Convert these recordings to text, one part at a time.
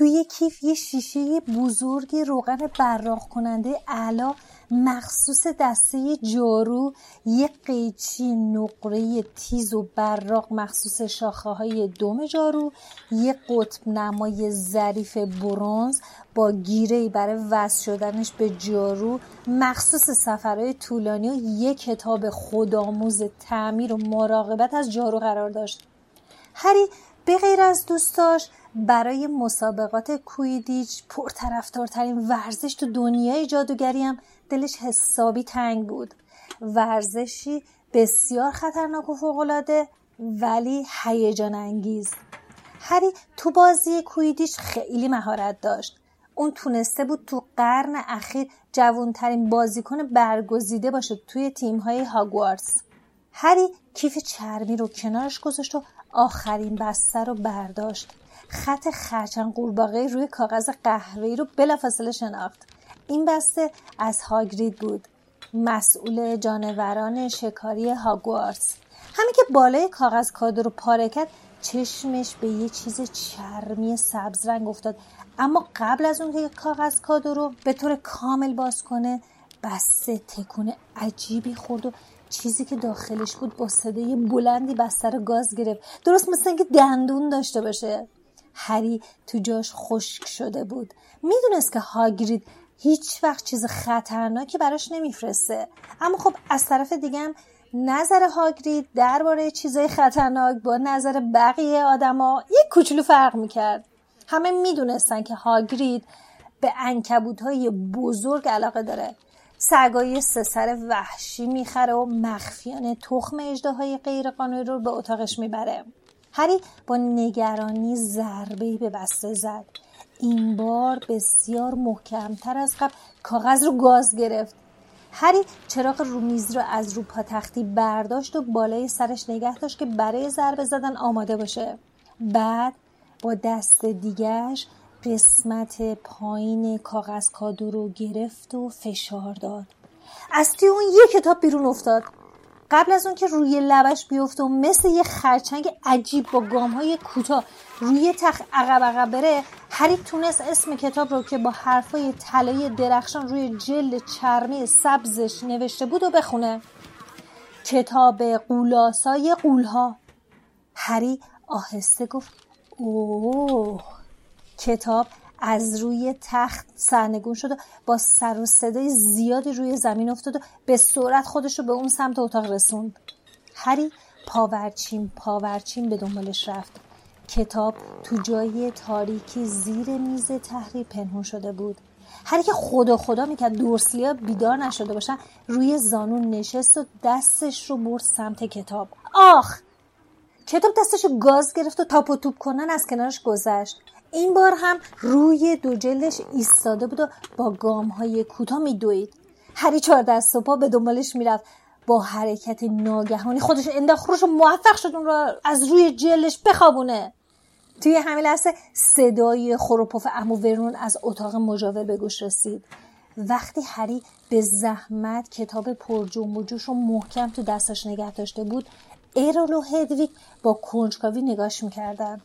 توی کیف یه شیشه بزرگ روغن براق کننده علا مخصوص دسته جارو یه قیچی نقره تیز و براق مخصوص شاخه های دوم جارو یه قطب نمای ظریف برونز با گیره برای وصل شدنش به جارو مخصوص سفرهای طولانی و یه کتاب خودآموز تعمیر و مراقبت از جارو قرار داشت. هری به غیر از دوستاش برای مسابقات کویدیچ پرطرفدارترین ورزش تو دنیای جادوگری هم دلش حسابی تنگ بود. ورزشی بسیار خطرناک و فوقالعاده ولی هیجان انگیز. هری تو بازی کویدیچ خیلی مهارت داشت. اون تونسته بود تو قرن اخیر جوانترین بازیکن برگزیده باشه توی تیم‌های هاگوارتس هری کیف چرمی رو کنارش گذاشت و آخرین بسته رو برداشت. خط خرچنگ قورباغه روی کاغذ قهوه‌ای رو بلافاصله شناخت. این بسته از هاگرید بود مسئول جانوران شکاری هاگوارتس. همین که بالای کاغذ کادو رو پاره کرد چشمش به یه چیز چرمی سبز رنگ افتاد. اما قبل از اون که کاغذ کادو رو به طور کامل باز کنه بسته تکون عجیبی خورد و چیزی که داخلش بود با صدای بلندی بستر گاز گرفت. درست مثل اینکه دندون داشته باشه. هری تو جاش خشک شده بود. می‌دونست که هاگرید هیچ وقت چیز خطرناکی براش نمیفرسته. اما خب از طرف دیگه نظر هاگرید درباره چیزای خطرناک با نظر بقیه آدما یک کوچولو فرق می‌کرد. همه می‌دونستن که هاگرید به های بزرگ علاقه داره. سگای سه سر وحشی می‌خره و مخفیانه تخم اجده غیرقانونی رو به اتاقش می‌بره. هری با نگرانی ضربه به بسته زد. این بار بسیار محکمتر از قبل کاغذ رو گاز گرفت. هری چراغ رو میز رو از رو پاتختی برداشت و بالای سرش نگه داشت که برای ضربه زدن آماده باشه. بعد با دست دیگهش قسمت پایین کاغذ کادو رو گرفت و فشار داد. از توی اون یه کتاب بیرون افتاد. قبل از اون که روی لبش بیفته و مثل یه خرچنگ عجیب با گام های کوتاه روی تخت عقب عقب بره هری تونست اسم کتاب رو که با حرفای طلایی درخشان روی جلد چرمی سبزش نوشته بود و بخونه. کتاب قولاسای قولها. هری آهسته گفت اوه کتاب از روی تخت سرنگون شد و با سر و صدای زیادی روی زمین افتاد و به سرعت خودش رو به اون سمت اتاق رسوند. هری پاورچین پاورچین به دنبالش رفت. کتاب تو جای تاریکی زیر میز تحریر پنهون شده بود. هری که خدا خدا می‌کرد دورسلیا بیدار نشده باشن روی زانون نشست و دستش رو برد سمت کتاب. آخ! کتاب دستش گاز گرفت و تاپ و توپ کنن از کنارش گذشت. این بار هم روی دو جلدش ایستاده بود و با گام های کوتاه میدوید. هری چهار دست و پا به دنبالش می‌رفت. با حرکت ناگهانی خودش انداخت روش موفق شد اون را از روی جلش بخوابونه. توی همین لحظه صدای خروپف امو ورون از اتاق مجاور به گوش رسید. وقتی هری به زحمت کتاب پر جنب و جوش رو محکم تو دستش نگه داشته بود ایرول و هدویک با کنجکاوی نگاش می‌کردن.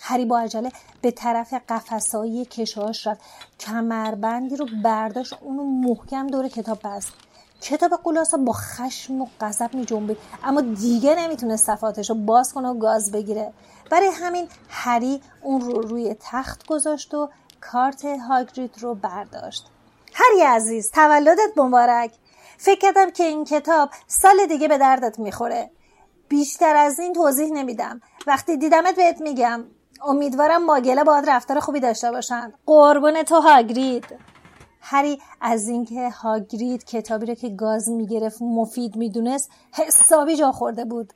هری با عجله به طرف قفسایی کشاش رفت. کمربندی رو برداشت اونو محکم دور کتاب بست. کتاب قولاسا با خشم و غضب می اما دیگه نمی‌تونه صفاتش رو باز کنه و گاز بگیره. برای همین هری اون رو روی تخت گذاشت و کارت هاگرید رو برداشت. هری عزیز تولدت مبارک. فکر کردم که این کتاب سال دیگه به دردت می‌خوره. بیشتر از این توضیح نمیدم. وقتی دیدمت بهت میگم. امیدوارم ماگله باید رفتار خوبی داشته باشن. قربون تو هاگرید. هری از اینکه هاگرید کتابی رو که گاز می‌گرفت مفید می‌دونست حسابی جا خورده بود.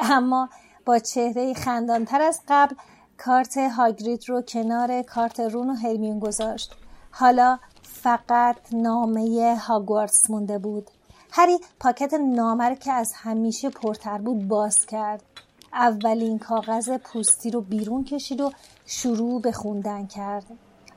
اما با چهره خندانتر از قبل کارت هاگرید رو کنار کارت رون و هرمیون گذاشت. حالا فقط نامه هاگوارتس مونده بود. هری پاکت نامه که از همیشه پرتر بود باز کرد. اولین کاغذ پوستی رو بیرون کشید و شروع به خوندن کرد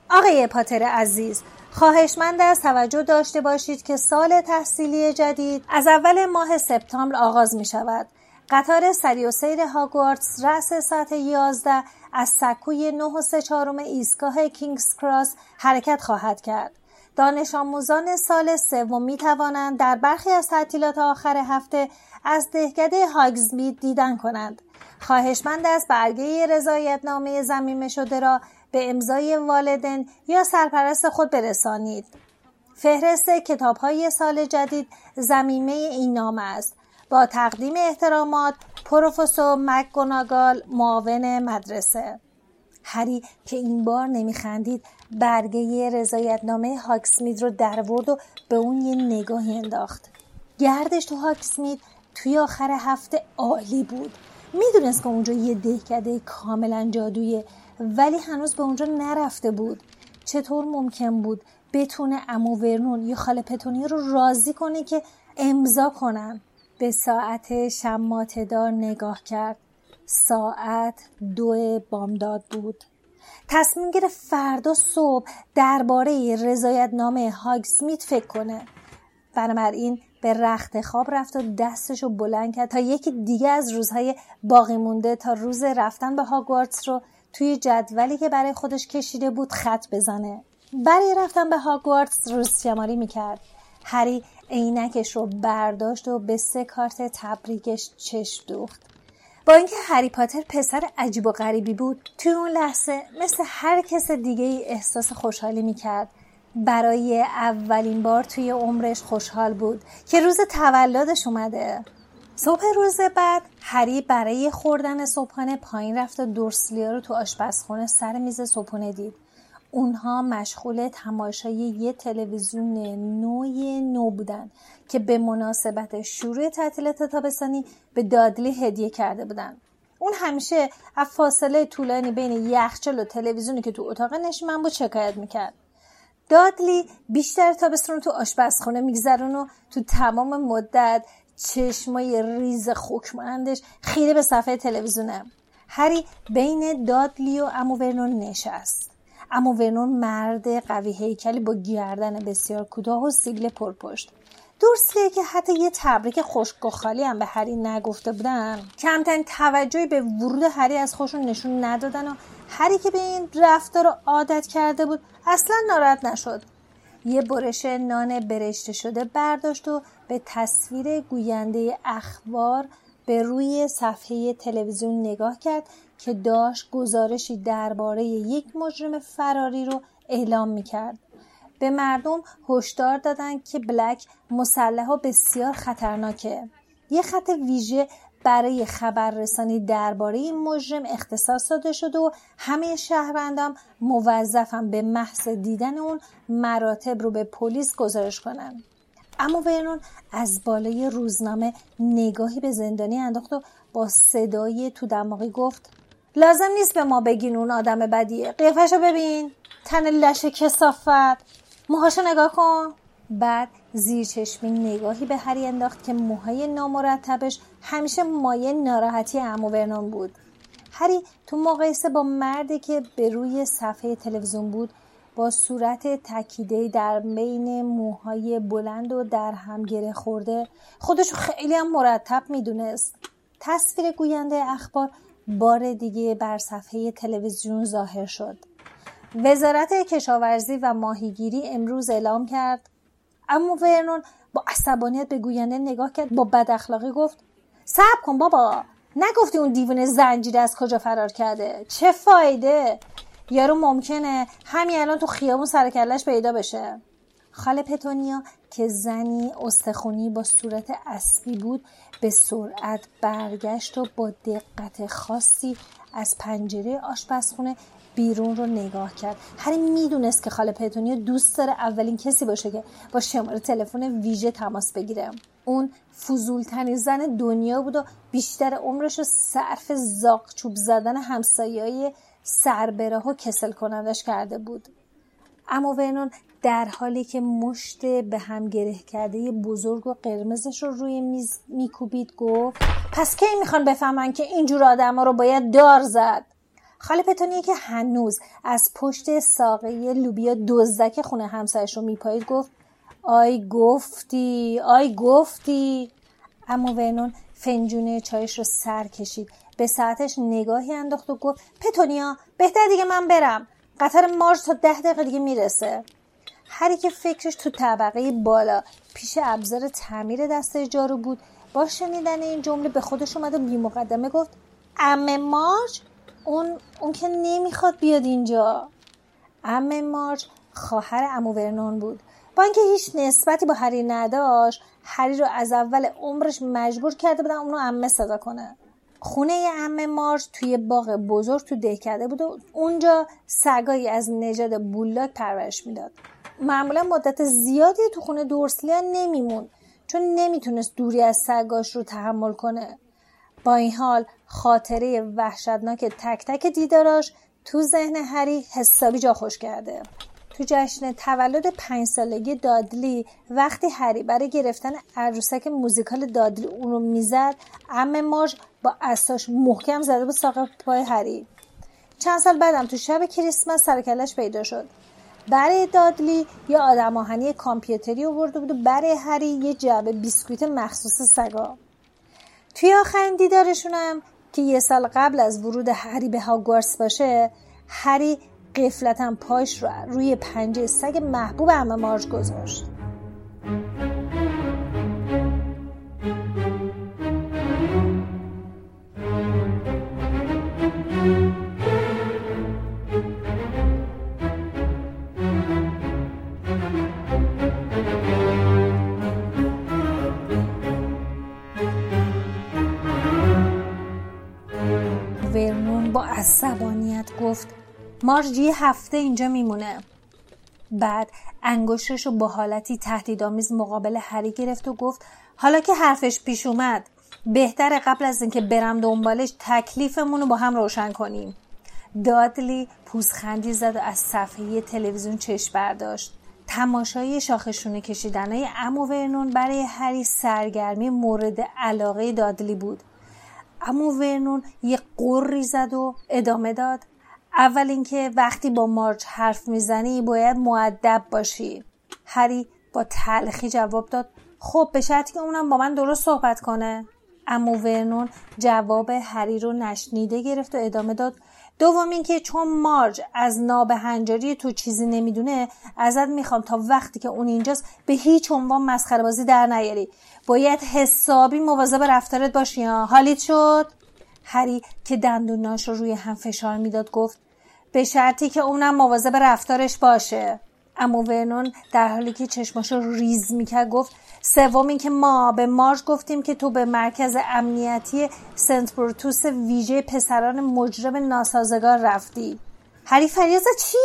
آقای پاتر عزیز خواهشمند از توجه داشته باشید که سال تحصیلی جدید از اول ماه سپتامبر آغاز می شود. قطار سری و سیر هاگوارتس رأس ساعت 11 از سکوی 9 و 3 چهارم ایستگاه کینگز کراس حرکت خواهد کرد. دانش آموزان سال سوم می توانند در برخی از تعطیلات آخر هفته از دهکده هاگزمید دیدن کنند. خواهشمند است برگه رضایت نامه زمینه شده را به امضای والدین یا سرپرست خود برسانید. فهرست کتاب های سال جدید زمینه این نامه است. با تقدیم احترامات پروفسور مکگوناگال معاون مدرسه هری که این بار نمیخندید برگه رضایتنامه هاکسمید رو درورد و به اون یه نگاهی انداخت گردش تو هاکسمید توی آخر هفته عالی بود می‌دونست که اونجا یه دهکده کاملا جادویه ولی هنوز به اونجا نرفته بود. چطور ممکن بود بتونه امو ورنون یا خاله پتونی رو راضی کنه که امضا کنن؟ به ساعت شماتدار نگاه کرد. ساعت دو بامداد بود. تصمیم گرفت فردا صبح درباره رضایت نامه هاگسمیت فکر کنه. بنابراین به رخت خواب رفت و دستش رو بلند کرد تا یکی دیگه از روزهای باقی مونده تا روز رفتن به هاگوارتس رو توی جدولی که برای خودش کشیده بود خط بزنه. برای رفتن به هاگوارتس روز شماری می‌کرد. هری عینکش رو برداشت و به سه کارت تبریکش چشم دوخت. با اینکه هری پاتر پسر عجیب و غریبی بود توی اون لحظه مثل هر کس دیگه ای احساس خوشحالی می‌کرد. برای اولین بار توی عمرش خوشحال بود که روز تولدش اومده. صبح روز بعد هری برای خوردن صبحانه پایین رفت و دورسلیا رو تو آشپزخونه سر میز صبحونه دید. اونها مشغول تماشای یه تلویزیون نوی نو بودن که به مناسبت شروع تعطیلات تابستانی به دادلی هدیه کرده بودن. اون همیشه از فاصله طولانی بین یخچال و تلویزیونی که تو اتاق نشیمن بود شکایت می‌کرد. دادلی بیشتر تابستون تو آشپزخونه میگذرون و تو تمام مدت چشمای ریز خوکمندش خیره به صفحه تلویزیونه هری بین دادلی و امو ورنون نشست. اما ورنون مرد قوی هیکلی با گردن بسیار کوتاه و سیگل پرپشت. درسته که حتی یه تبریک خشک و خالی هم به هری نگفته بودن. کمترین توجهی به ورود هری از خودشون نشون ندادن و هری که به این رفتار عادت کرده بود اصلا ناراحت نشد. یه برش نان برشته شده برداشت و به تصویر گوینده اخبار به روی صفحه تلویزیون نگاه کرد که داشت گزارشی درباره یک مجرم فراری رو اعلام می‌کرد. به مردم هشدار دادند که بلک مسلح و بسیار خطرناکه. یه خط ویژه برای خبررسانی درباره این مجرم اختصاص داده شده و همه شهروندان موظفم به محض دیدن اون مراتب رو به پلیس گزارش کنند اما ورنون از بالای روزنامه نگاهی به زندانی انداخت و با صدای تو دماغی گفت لازم نیست به ما بگین اون آدم بدیه. قیافشو ببین. تن لش کسافت. موهاشو نگاه کن. بعد زیر چشمی نگاهی به هری انداخت که موهای نامرتبش همیشه مایه ناراحتی امو ورنون بود. هری تو مقایسه با مردی که به روی صفحه تلویزیون بود با صورت تکیده در بین موهای بلند و در هم گره خورده خودشو خیلی هم مرتب می‌دونست. تصویر گوینده اخبار بار دیگه بر صفحه تلویزیون ظاهر شد. وزارت کشاورزی و ماهیگیری امروز اعلام کرد اما ورنون با عصبانیت به گوینده نگاه کرد با بد اخلاقی گفت صبر کن بابا نگفتی اون دیوونه زنجیره از کجا فرار کرده؟ چه فایده؟ یارو ممکنه همین الان تو خیابون سرکلش پیدا بشه. خاله پتونیا که زنی استخونی با صورت اسبی بود به سرعت برگشت و با دقت خاصی از پنجره آشپزخونه بیرون رو نگاه کرد. هری می‌دونست که خاله پتونیا دوست داره اولین کسی باشه که با شماره تلفن ویژه تماس بگیره. اون فضولترین زن دنیا بود و بیشتر عمرش رو صرف زاق چوب زدن همسایه سربره و کسل کنندش کرده بود. اما ورنون در حالی که مشت به هم گره کرده بزرگ و قرمزش رو روی میز میکوبید گفت پس کی می‌خوان بفهمن که اینجور آدم ها رو باید دار زد؟ خاله پتونیه که هنوز از پشت ساقه لوبیا دزدک خونه همسایش رو میپایید گفت آی گفتی آی گفتی. اما ورنون فنجونه چایش رو سر کشید. به ساعتش نگاهی انداخت و گفت پتونیا بهتر دیگه من برم. قطار مارج تا ده دقیقه دیگه می‌رسه. هری که فکرش تو طبقه بالا پیش ابزار تعمیر دسته جارو بود. با شنیدن این جمله به خودش اومد و بی مقدمه گفت ام مارج اون اون که نمی‌خواد بیاد اینجا. ام مارج خواهر امو ورنون بود. با اینکه هیچ نسبتی با هری نداشت هری رو از اول عمرش مجبور کرده بودن اونو امه صدا کنه. خونه ام مارج توی باغ بزرگ تو دهکده بود و اونجا سگایی از نژاد بولاک پرورش می‌داد. معمولا مدت زیادی تو خونه دورسلیا نمیمون چون نمی‌تونست دوری از سگاش رو تحمل کنه. با این حال خاطره وحشتناک تک تک دیداراش تو ذهن هری حسابی جا خوش کرده. تو جشن تولد پنج سالگی دادلی وقتی هری برای گرفتن عروسک موزیکال دادلی اون رو می‌زد ام مارج با اساش محکم زده به ساق پای هری. چند سال بعدم تو شب کریسمس سرکلش پیدا شد. برای دادلی یه آدم آهنی کامپیوتری آورده بود و برای هری یه جعبه بیسکویت مخصوص سگا. توی آخرین دیدارشونم که یه سال قبل از ورود هری به هاگوارس باشه هری قفلتا پاش رو روی پنجه سگ محبوب همه مارج گذاشت. مارج یه هفته اینجا میمونه. بعد انگشتش رو با حالتی تهدیدآمیز مقابل هری گرفت و گفت حالا که حرفش پیش اومد بهتر قبل از اینکه برم دنبالش تکلیفمون رو با هم روشن کنیم. دادلی پوزخندی زد و از صفحه تلویزیون چشم برداشت. تماشای شاخشونه کشیدنهای امو ورنون برای هری سرگرمی مورد علاقه دادلی بود. امو ورنون یه قری زد و ادامه داد. اول اینکه وقتی با مارچ حرف می‌زنی باید معدب باشی. هری با تلخی جواب داد. خب به شرطی که اونم با من درست صحبت کنه. اما ورنون جواب هری رو نشنیده گرفت و ادامه داد. دوم اینکه چون مارج از نابهنجاری تو چیزی نمی‌دونه ازت می‌خوام تا وقتی که اون اینجاست به هیچ عنوان مسخره بازی در نیاری. باید حسابی مواظب رفتارت باشی ها؟ حالیت شد؟ هری که دندوناش رو روی هم فشار می‌داد گفت به شرطی که اونم مواظب رفتارش باشه. اما ورنون در حالی که چشماش رو ریز می‌کرد گفت سوم اینکه ما به مارج گفتیم که تو به مرکز امنیتی سنت بروتوس ویژه پسران مجرم ناسازگار رفتی. هری فریازه چی؟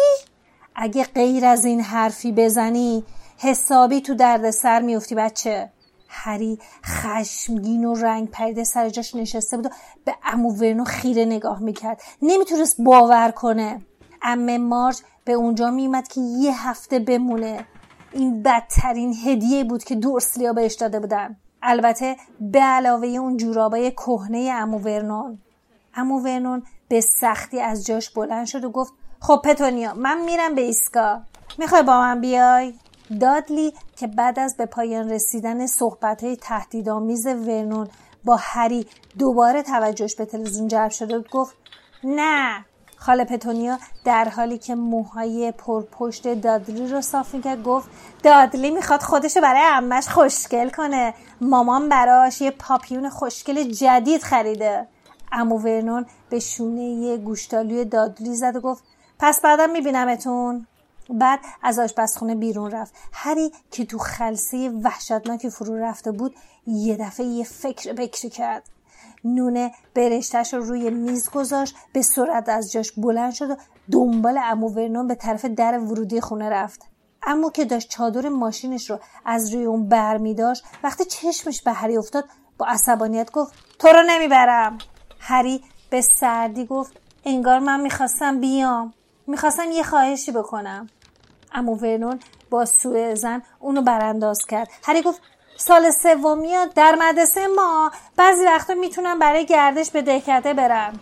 اگه غیر از این حرفی بزنی حسابی تو درد سر میفتی بچه. هری خشمگین و رنگ پریده سر جاش نشسته بود و به امو ورنو خیره نگاه می‌کرد. نمی‌تونست باور کنه. امه مارج به اونجا میومد که یه هفته بمونه. این بدترین هدیه بود که دورسلیا بهش داده بودن. البته به علاوه اون جورابای کهنه امو ورنون. امو ورنون به سختی از جاش بلند شد و گفت خب پتونیا من میرم به ایسکا می‌خوای با من بیای؟ دادلی که بعد از به پایان رسیدن صحبت های تهدیدآمیز ورنون با هری دوباره توجهش به تلویزیون جلب شده بود گفت نه خاله پتونیا در حالی که موهای پرپشت دادلی رو صاف می‌کرد گفت دادلی می‌خواد خودشو برای امش خوشگل کنه مامان براش یه پاپیون خوشگل جدید خریده. امو ورنون به شونه یه گوشتالوی دادلی زد و گفت پس بعدم میبینمتون. بعد از آشپزخونه بیرون رفت. هری که تو خلصه وحشتناکی فرو رفته بود یه دفعه یه فکر بکری کرد. نونه برشتش رو روی میز گذاشت به سرعت از جاش بلند شد و دنبال امو ورنون به طرف در ورودی خونه رفت. امو که داشت چادر ماشینش رو از روی اون بر می داشت وقتی چشمش به هری افتاد با عصبانیت گفت تو رو نمی‌برم. هری به سردی گفت انگار من می‌خواستم بیام. می‌خواستم یه خواهشی بکنم. امو ورنون با سوء زن اونو برانداز کرد. هری گفت سال سومی در مدرسه ما. بعضی وقتا می‌تونم برای گردش به دهکده برم.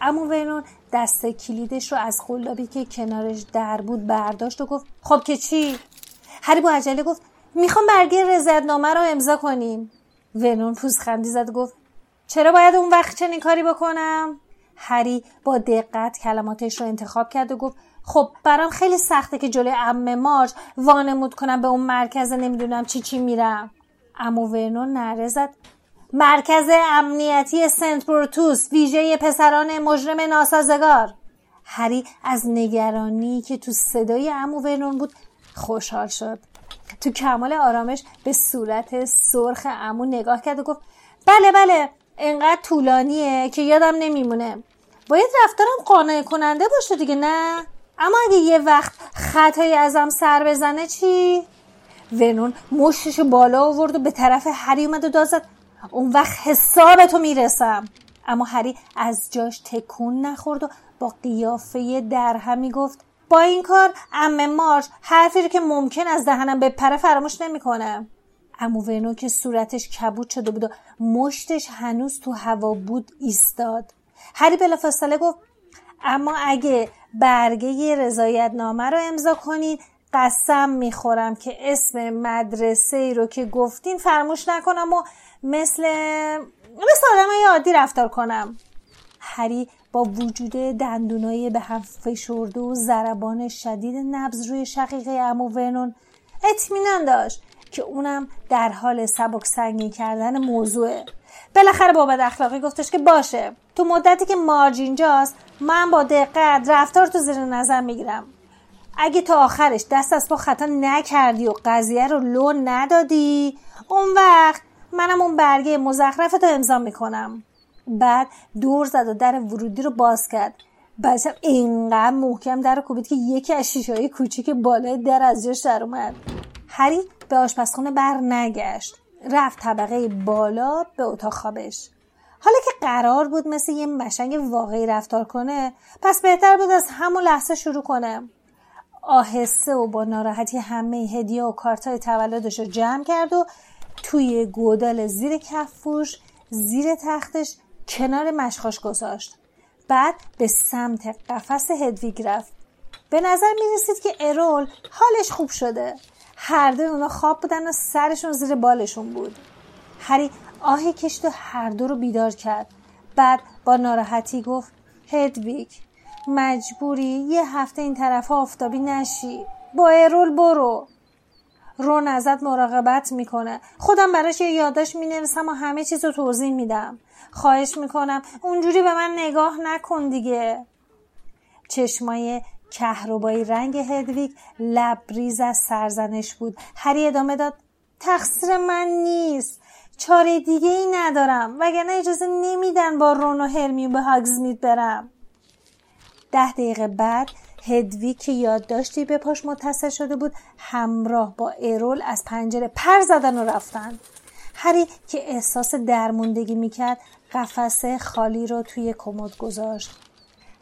امو ورنون دست کلیدش رو از قلابی که کنارش در بود برداشت و گفت خب که چی؟ هری با عجله گفت می‌خوام برگه رضایتنامه رو امضا کنیم. ورنون پوزخندی زد و گفت چرا باید اون وقت چنین کاری بکنم؟ هری با دقت کلماتش رو انتخاب کرد و گفت خب برام خیلی سخته که جلوی ام مارج وانمود کنم به اون مرکز نمی‌دونم چی چی میرم. امو ورنون نره زد. مرکز امنیتی سنت بروتوس ویژه پسران مجرم ناسازگار. هری از نگرانی که تو صدای امو ورنون بود خوشحال شد. تو کمال آرامش به صورت سرخ امو نگاه کرد و گفت بله بله. انقدر طولانیه که یادم نمیمونه. باید رفتارم قانع کننده باشه دیگه نه؟ اما اگه یه وقت خطایی ازم سر بزنه چی؟ ونون مشتش بالا آورد و به طرف هری اومد و دازد اون وقت حسابتو می‌رسم. اما هری از جاش تکون نخورد و با قیافه درهمی گفت با این کار ام مارش حرفی رو که ممکن از دهنم بپره فراموش نمی‌کنه. امو ونو که صورتش کبود شده بود و مشتش هنوز تو هوا بود ایستاد. هری بلافاصله گفت اما اگه برگه رضایت نامه رو امضا کنید قسم می‌خورم که اسم مدرسه ای رو که گفتین فرموش نکنم و مثل مثل آدم عادی رفتار کنم. هری با وجود دندونای به هم فشرده و ضربان شدید نبز روی شقیقه امو ورنون اطمینان داشت. که اونم در حال سبک سنگین کردن موضوعه. بالاخره بابا اخلاقی گفتش که باشه. تو مدتی که مارج اینجاست من با دقت رفتار تو زیر نظر می‌گیرم. اگه تا آخرش دست از پا خطا نکردی و قضیه رو لو ندادی اون وقت منم اون برگه مزخرفتو امضا می‌کنم. بعد دور زد و در ورودی رو باز کرد. بعدش اینقدر محکم در کوبید که یکی از شیشه کوچیک بالای در از جاش در اومد. هری به آشپزخونه بر نگشت رفت طبقه بالا به اتاق خوابش. حالا که قرار بود مثل یه مشنگ واقعی رفتار کنه پس بهتر بود از همون لحظه شروع کنه. آهسته و با ناراحتی همه هدیه و کارتای تولدش رو جمع کرد و توی گودال زیر کفوش زیر تختش کنار مشخاش گذاشت. بعد به سمت قفس هدویگ رفت. به نظر می رسید که ارول حالش خوب شده. هر دو اونا خواب بودن و سرشون زیر بالشون بود. هری آهی کشت و هر دو رو بیدار کرد. بعد با ناراحتی گفت هدویگ مجبوری یه هفته این طرف آفتابی نشی. با ارول برو. رون ازت مراقبت می‌کنه. خودم براش یه یادداشت می‌نویسم و همه چیز رو توضیح میدم. خواهش می‌کنم اونجوری به من نگاه نکن دیگه. چشمای کهربایی رنگ هدویگ لبریز از سرزنش بود. هری ادامه داد تقصیر من نیست. چاره دیگه ای ندارم وگرنه اجازه نمیدن با رون و هرمیون به هاگزمید برم. ده دقیقه بعد هدوی که یادداشتی به پاش متصل شده بود همراه با ارول از پنجره پر زدن و رفتن. هری که احساس درموندگی می‌کرد قفسه خالی رو توی کمد گذاشت.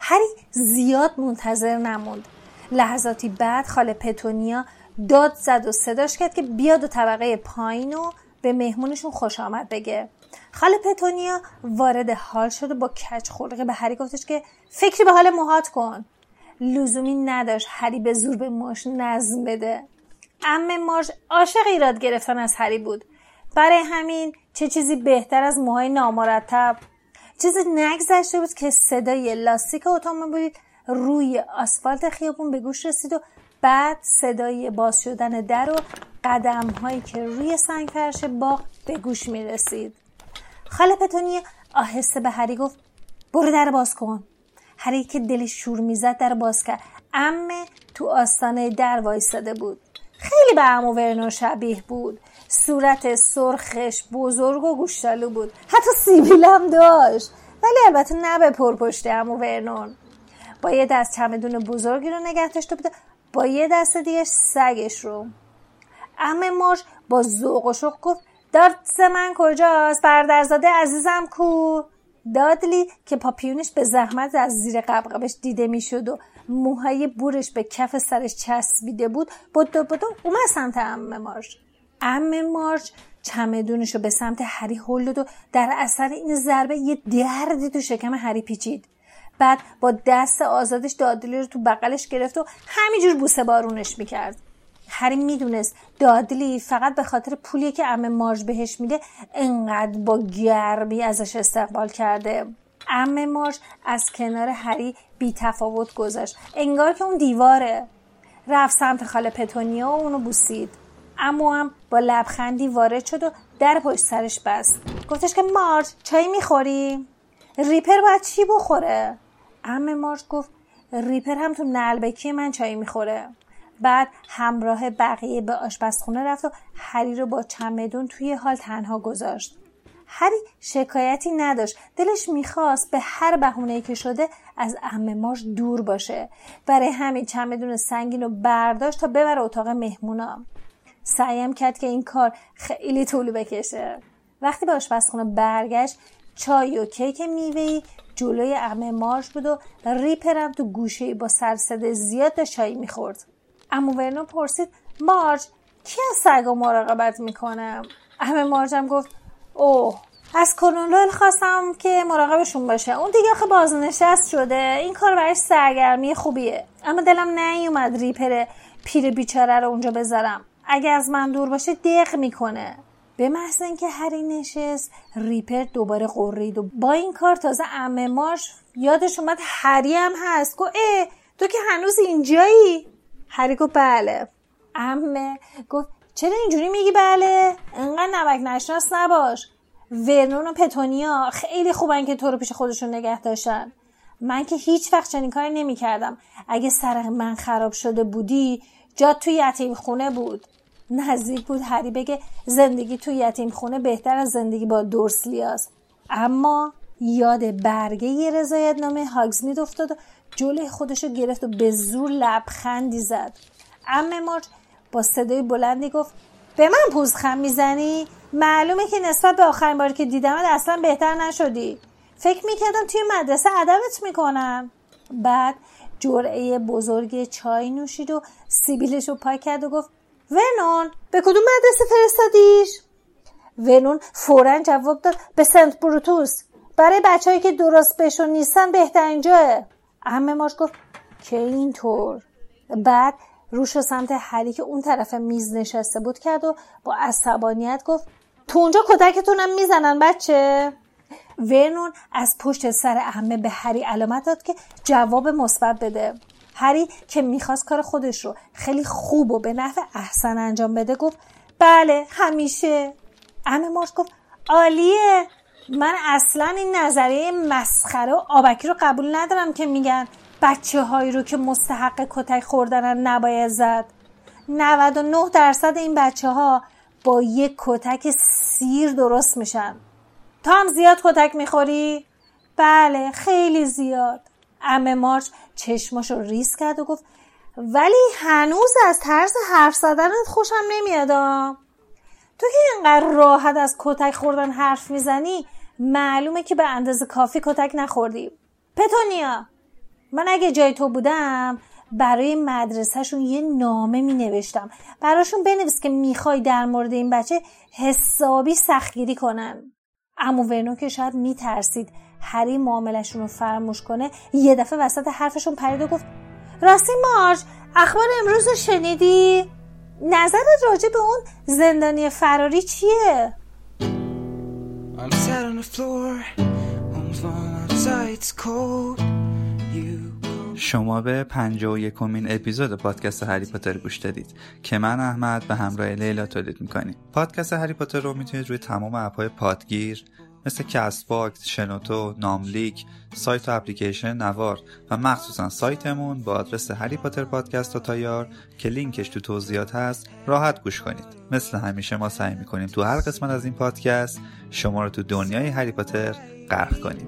هری زیاد منتظر نموند. لحظاتی بعد خاله پتونیا داد زد و صداش کرد که بیاد و طبقه پایین و به مهمونشون خوش آمد بگه. خاله پتونیا وارد حال شد و با کچ خلقه به هری گفتش که فکری به حال موهات کن. لزومی نداشت هری به زور به ماش نظم بده. ام مارش عاشق ایراد گرفتن از هری بود. برای همین چه چیزی بهتر از موهای نامرتب؟ چیزی نگذشته بود که صدای لاستیک اتومبیل روی آسفالت خیابون به گوش رسید و بعد صدای باز شدن در و قدم هایی که روی سنگ فرش باغ به گوش می رسید خاله پتونی آهسته به هری گفت برو در باز کن. هری که دلش شور می‌زد در باز کرد. امه تو آستانه در وایستاده بود. خیلی به امو ورنو شبیه بود. صورت سرخش بزرگ و گوشتالو بود. حتی سیبیل هم داشت. ولی البته نه به پرپشت امو ورنون. با یه دست چمدون بزرگی رو نگه داشته بود با یه دست دیگه سگش رو. امه ماش با ذوق و شوق گفت دارت من کجاست؟ بردرزاده عزیزم کو؟ دادلی که پاپیونش به زحمت از زیر قبقبش دیده می‌شد و موهای بورش به کف سرش چسبیده بود بدو بدو اومد سمت ام مارش ام مارش چمدونش رو به سمت هری هل داد و در اثر این ضربه یه دردی تو شکم هری پیچید. بعد با دست آزادش دادلی رو تو بغلش گرفت و همینجور بوسه بارونش می‌کرد. هری می‌دونست دادلی فقط به خاطر پولی که ام مارج بهش میده انقدر با گرمی ازش استقبال کرده. ام مارج از کنار هری بی تفاوت گذاشت انگار که اون دیواره. رفت سمت خاله پتونیا و اونو بوسید. اما هم با لبخندی وارد شد و در پشت سرش بست. گفتش که مارج چای می‌خوری؟ ریپر باید چی بخوره؟ ام مارج گفت ریپر هم تو نلبکی من چای می‌خوره. بعد همراه بقیه به آشپزخونه رفت و هری رو با چمدون توی حال تنها گذاشت. هری شکایتی نداشت. دلش می‌خواست به هر بهونه‌ای که شده از ام مارش دور باشه. برای همین چمدون سنگین رو برداشت تا ببره اتاق مهمونا. سعیم کرد که این کار خیلی طول بکشه. وقتی به آشپزخونه برگشت چای و کیک میوهی جلوی ام مارش بود و ریپرم تو گوشه با سرسده زیاد داشت چای می‌خورد. امو ورنو پرسید مارج کی از سگا مراقبت می‌کنه؟ همه مارجم گفت اوه از کرونلول خواستم که مراقبشون باشه. اون دیگه آخه بازنشست شده. این کار برش سرگرمی خوبیه. اما دلم نیومد ریپر پیر بیچاره رو اونجا بذارم. اگه از من دور باشه دق می‌کنه. به محض اینکه هری نشست ریپر دوباره قرید و با این کار تازه امه ماش یادش اومد هری هم هست. گو اه تو که هنوز اینجایی؟ هری گفت بله. امه گفت چرا اینجوری میگی؟ بله. انقدر نمک نشناس نباش. ورنون و پتونیا خیلی خوبن که تو رو پیش خودشون نگه داشتن. من که هیچ وقت چنین کاری نمی کردم اگه سر من خراب شده بودی جات تو یتیم خونه بود. نزدیک بود. هری بگه زندگی تو یتیم خونه بهتر از زندگی با دورسلیاست اما یاد برگه رضایت نامه هاگزمید افتاد و جلوی خودشو گرفت و به زور لبخندی زد. ام مارچ با صدای بلندی گفت به من پوزخم می‌زنی؟ معلومه که نسبت به آخرین باری که دیدمت اصلا بهتر نشدی. فکر می‌کردم توی مدرسه ادبت می‌کنم. بعد جرعه بزرگ چای نوشید و سیبیلش رو پاک کرد و گفت ونون به کدوم مدرسه فرستادیش؟ ونون فورا جواب داد به سنت بروتوس. برای بچههایی که درست بشون نیستن بهترین جاه. همه ماش گفت که اینطور. بعد روش سمت هری که اون طرف میز نشسته بود کرد و با عصبانیت گفت تو اونجا کتکتونم می‌زنن بچه. ورنون از پشت سر همه به هری علامت داد که جواب مثبت بده. هری که می‌خواست کار خودش رو خیلی خوب و به نفع احسن انجام بده گفت بله همیشه. امه مارش گفت عالیه من اصلا این نظریه مسخره و آبکی رو قبول ندارم که میگن بچه هایی رو که مستحق کتک خوردنن نباید زد. 99 درصد این بچه ها با یک کتک سیر درست میشن. تا هم زیاد کتک می‌خوری؟ بله خیلی زیاد. امه مارچ چشماش رو ریس کرد و گفت ولی هنوز از طرز حرف زدنت خوشم نمیاد تو که اینقدر راحت از کتک خوردن حرف می‌زنی معلومه که به اندازه کافی کتک نخوردی. پتونیا من اگه جای تو بودم برای مدرسهشون یه نامه می نوشتم براشون بنویس که می‌خوای در مورد این بچه حسابی سختگیری کنن. امو ورنو که شاید میترسید هری معاملشون رو فراموش کنه یه دفعه وسط حرفشون پرید و گفت راستی مارج اخبار امروز رو شنیدی؟ نظرت راجع به اون زندانی فراری چیه؟ شما به پنجاه و یکمین اپیزود پادکست هری پاتر گوش دادید که من احمد به همراه لیلا تولید می‌کنیم. پادکست هری پاتر رو می‌تونید روی تمام app های پادگیر مثل Castbox، شنوتو، ناملیک، سایت و اپلیکیشن نوار و مخصوصا سایتمون با آدرس harrypotterpodcast dot ir که لینکش تو توضیحات هست راحت گوش کنید. مثل همیشه ما سعی می‌کنیم تو هر قسمت از این پادکست شما رو تو دنیای هری پاتر غرق کنیم.